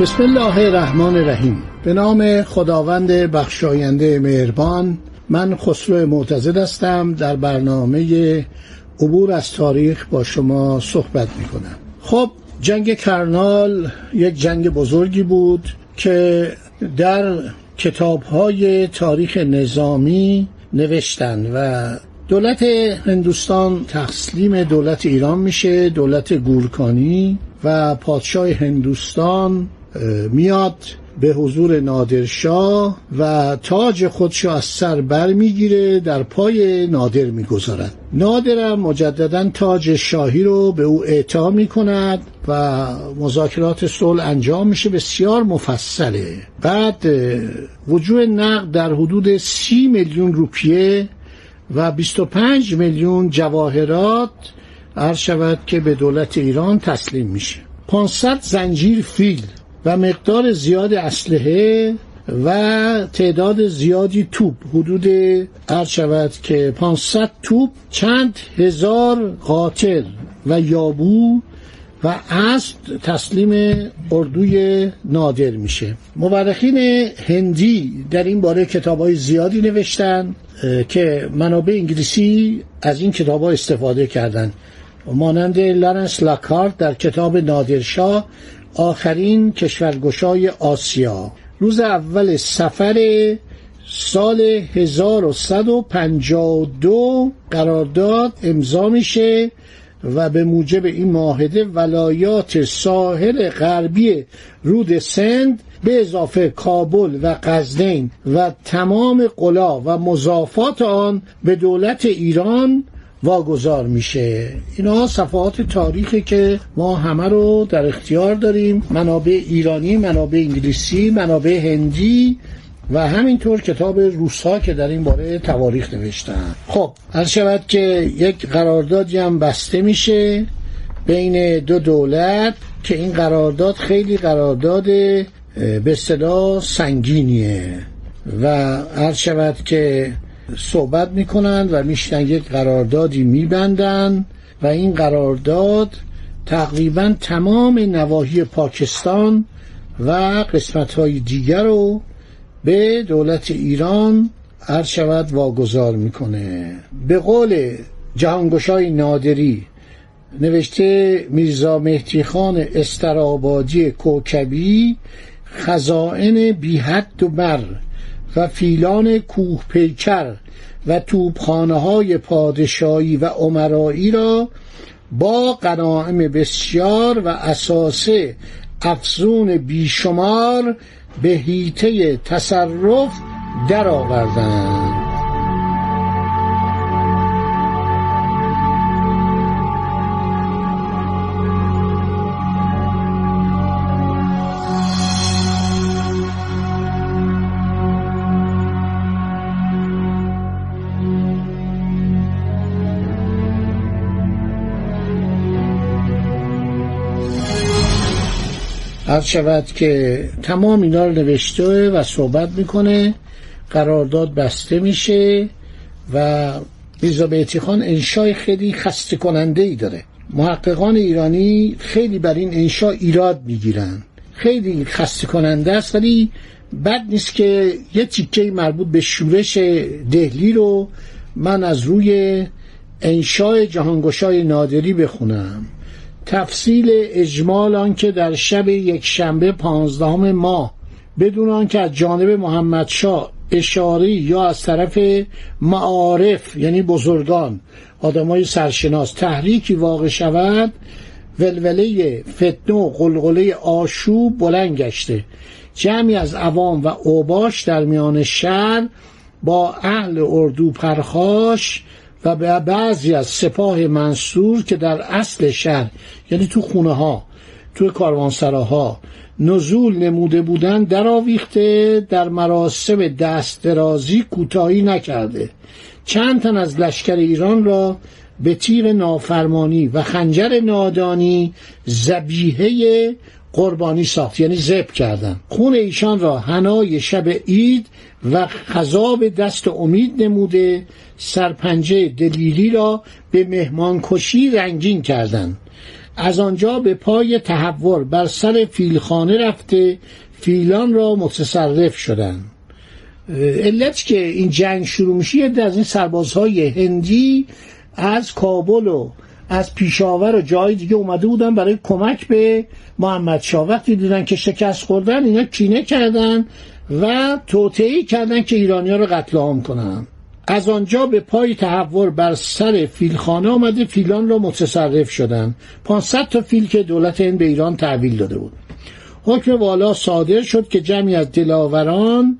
بسم الله الرحمن الرحیم. به نام خداوند بخشاینده مهربان من خسرو معتزد هستم. در برنامه عبور از تاریخ با شما صحبت می کنم خب جنگ کرنال یک جنگ بزرگی بود که در کتاب های تاریخ نظامی نوشتن و دولت هندوستان تسلیم دولت ایران میشه دولت گورکانی و پادشاه هندوستان میاد به حضور نادرشاه و تاج خودش از سر بر می‌گیره در پای نادر می‌گذارد. نادرم مجددا تاج شاهی رو به او اعطا می‌کند و مذاکرات صلح انجام میشه. بسیار مفصله. بعد وجوه نقد در حدود سی میلیون روپیه و 25 میلیون جواهرات عرض شود که به دولت ایران تسلیم میشه. 500 زنجیر فیل و مقدار زیاد اسلحه و تعداد زیادی توپ. حدود عرض شود که 500 توپ چند هزار قاتل و یابو و اسب تسلیم اردوی نادر میشه. مورخین هندی در این باره کتاب های زیادی نوشتن که منابع انگلیسی از این کتاب ها استفاده کردند مانند لارنس لاکارت در کتاب نادرشاه آخرین کشورگشای آسیا. روز اول سفر سال 1152 قرارداد امضا میشه و به موجب این معاهده ولایات ساحل غربی رود سند به اضافه کابل و قزنین و تمام قلا و مضافات آن به دولت ایران واگذار میشه. اینا صفحات تاریخی که ما همه رو در اختیار داریم. منابع ایرانی منابع انگلیسی منابع هندی و همینطور کتاب روسا که در این باره تواریخ نوشتن. خب هر شود که یک قراردادی هم بسته میشه بین دو دولت که این قرارداد خیلی قرارداد به اصطلاح سنگینیه. و هر شود که صحبت می‌کنند و میشنن یک قراردادی میبندن و این قرارداد تقریبا تمام نواحی پاکستان و قسمت های دیگر رو به دولت ایران عرض شود واگذار می‌کنه. به قول جهانگشای نادری نوشته میرزا مهدی خان استرابادی کوکبی خزائن بی حد و بر. و فیلان کوه پیکر و توبخانه های پادشاهی و عمرایی را با قناعم بسیار و اساسه افزون بیشمار به هیته تصرف درآوردند. عرض شود که تمام اینا رو نوشته و صحبت می‌کنه. قرارداد بسته میشه و میرزا بیتی خان انشای خیلی خسته کننده ای داره. محققان ایرانی خیلی بر این انشا ایراد می‌گیرن. خیلی خسته کننده است ولی بد نیست که یه تیکه مربوط به شورش دهلی رو من از روی انشای جهانگشای نادری بخونم. تفصیل اجمال آنکه در شب یک شنبه پانزدهم ماه بدون آنکه از جانب محمد شاه اشاره یا از طرف معارف یعنی بزرگان آدمای سرشناس تحریکی واقع شود ولوله فتنه و قلقله آشوب بلند گشته. جمعی از عوام و اوباش در میان شهر با اهل اردو پرخاش و به بعضی از سپاه منصور که در اصل شهر یعنی تو خونه ها توی کاروانسراها نزول نموده بودن در آویخته در مراسم دست درازی کوتاهی نکرده. چند تن از لشکر ایران را به تیر نافرمانی و خنجر نادانی زبیهه قربانی ساخت یعنی زب کردن. خون ایشان را هنای شب عید و خذاب دست امید نموده سرپنجه دلیلی را به مهمان کشی رنگین کردند. از آنجا به پای تحور بر سر فیلخانه رفته فیلان را متصرف شدند. علت که این جنگ شروع میشه از این سربازهای هندی از کابل و از پیشاور و جای دیگه اومده بودن برای کمک به محمد شاه. وقتی دیدن که شکست خوردن اینا کینه کردن و توطعه کردن که ایرانی ها رو قتل عام کنن. از آنجا به پای تحور بر سر فیلخانه آمده فیلان را متصرف شدن. 500 تا فیل که دولت هند به ایران تحویل داده بود. حکم والا صادر شد که جمعی از دلاوران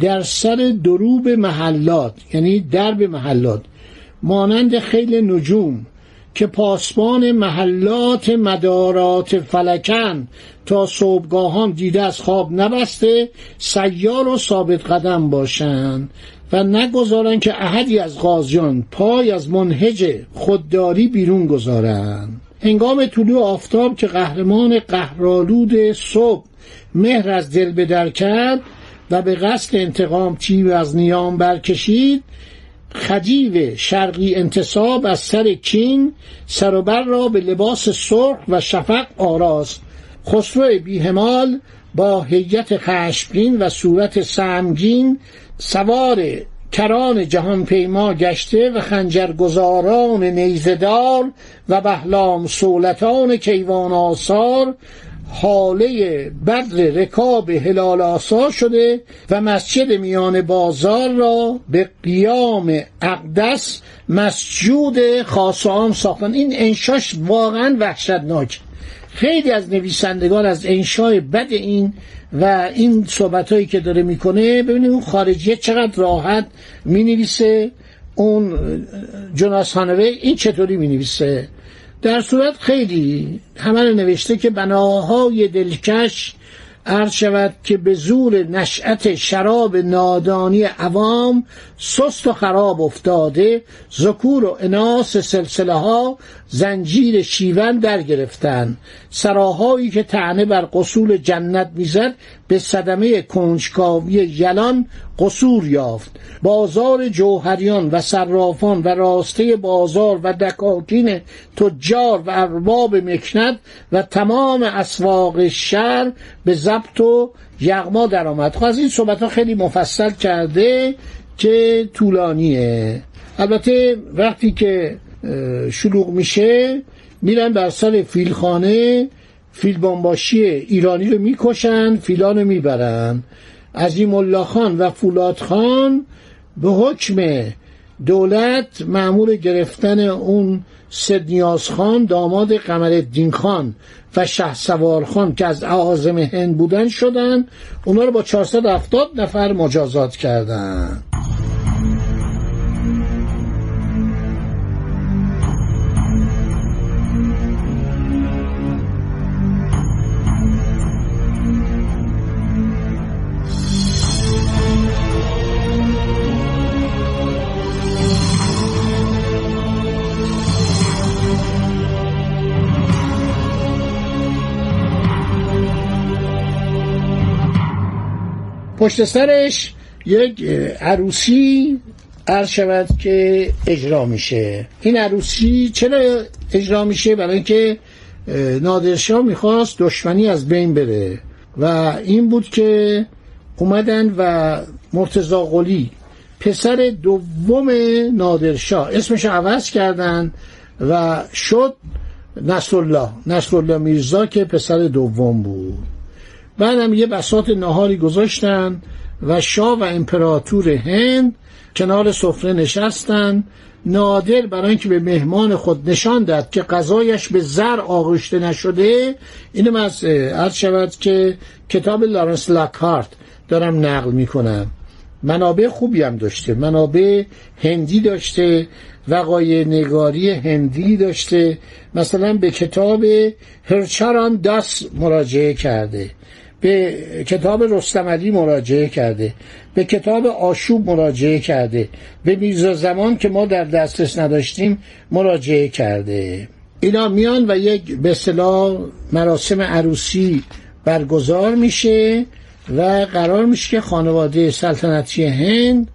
در سر دروب محلات یعنی درب محلات مانند خیل نجوم که پاسبان محلات مدارات فلکن تا صبحگاهان دیده از خواب نبسته سیار و ثابت قدم باشند و نگذارند که احدی از غازیان پای از منهج خودداری بیرون گذارند. هنگام طلوع آفتاب که قهرمان قهرالود صبح مهر از دل بدر کرد و به قصد انتقام تیو از نیام برکشید خدیو شرقی انتصاب از سر کین سروبر را به لباس سرخ و شفق آراست. خسرو بیهمال با هیئت خشمگین و صورت سمگین سوار کران جهان پیما گشته و خنجرگزاران نیزدار و بهلام سولتان کیوان آثار حاله بدر رکاب هلال آسا شده و مسجد میان بازار را به قیام اقدس مسجود خاصام ساختن. این انشاش واقعا وحشتناک. خیلی از نویسندگان از انشای بد این و این صحبت هایی که داره می‌کنه ببینید اون خارجیه چقدر راحت می‌نویسه. اون جوناس هانوی این چطوری می‌نویسه؟ در صورت خیلی همه نوشته که بناهای دلکش عرض شود که به زور نشأت شراب نادانی عوام سست و خراب افتاده ذکور و اناس سلسله ها زنجیر شیون در گرفتن سراهایی که تعنه بر قصول جنت می‌زد به صدمه کنجکاوی یلان قصور یافت. بازار جوهریان و صرافان و راسته بازار و دکاکین تجار و ارباب مکنت و تمام اسواق شهر به ضبط و یغما درآمد خب از این صحبت ها خیلی مفصل کرده که طولانیه. البته وقتی که شلوغ میشه میرن بر سر فیلخانه. فیل بامباشی ایرانی رو می‌کشن فیلان رو می‌برن. عظیم الله خان و فولاد خان به حکم دولت معمول گرفتن اون سدنیاز خان داماد قمر الدین خان و شه سوار خان که از اعاظم هند بودن شدن اونا رو با 470 نفر مجازات کردن. پشت سرش یک عروسی عرض شود که اجرا میشه. این عروسی چرا اجرا میشه؟ برای اینکه نادرشاه می‌خواست دشمنی از بین بره و این بود که اومدن و مرتزا قلی پسر دوم نادرشاه اسمش عوض کردن و شد نصرالله نصرالله میرزا که پسر دوم بود. بعدم یه بسات نهاری گذاشتن و شاه و امپراتور هند کنار سفره نشستن نادر برای اینکه به مهمان خود نشان داد که غذایش به زر آغشته نشده. اینم از عرض شود که کتاب لارنس لاکارت دارم نقل می‌کنم. منابع خوبی هم داشته. منابع هندی داشته وقای نگاری هندی داشته. مثلا به کتاب هرچران داس مراجعه کرده. به کتاب رستم علی مراجعه کرده به کتاب آشوب مراجعه کرده به میرزا زمان که ما در دسترس نداشتیم مراجعه کرده. اینا میان و یک به اصطلاح مراسم عروسی برگزار میشه و قرار میشه که خانواده سلطنتی هند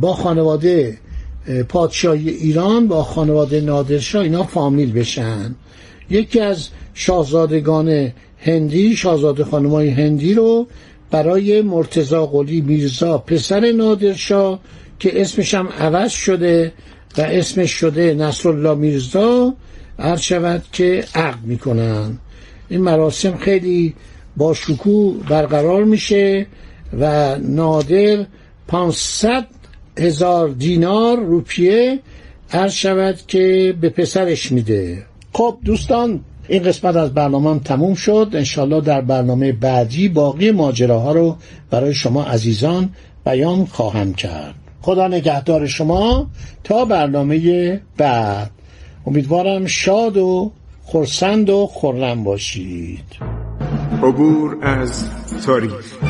با خانواده پادشاهی ایران با خانواده نادرشاه اینا فامیل بشن. یکی از شاهزادگان هندی شاهزاده خانمای هندی رو برای مرتزا قلی میرزا پسر نادرشاه که اسمش هم عوض شده و اسمش شده نصرالله میرزا هر شود که عقد می‌کنن. این مراسم خیلی با شکوه برقرار میشه و نادر 500 هزار دینار روپیه عرض شود که به پسرش میده. خب دوستان این قسمت از برنامه هم تموم شد. انشالله در برنامه بعدی باقی ماجراها رو برای شما عزیزان بیان خواهم کرد. خدا نگهدار شما تا برنامه بعد. امیدوارم شاد و خرسند و خرم باشید. عبور از تاریخ.